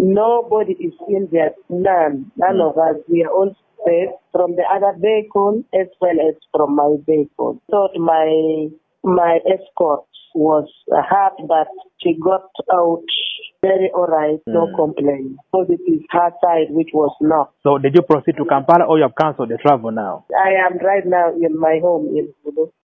Nobody is injured. None. None mm. of us. We are all safe from the other vehicle as well as from my vehicle. Thought my my escort was hurt, but she got out very alright, mm. no hmm. complaint. So this is her side, which was not. So did you proceed to Kampala or you have cancelled the travel now? I am right now in my home in Kudu.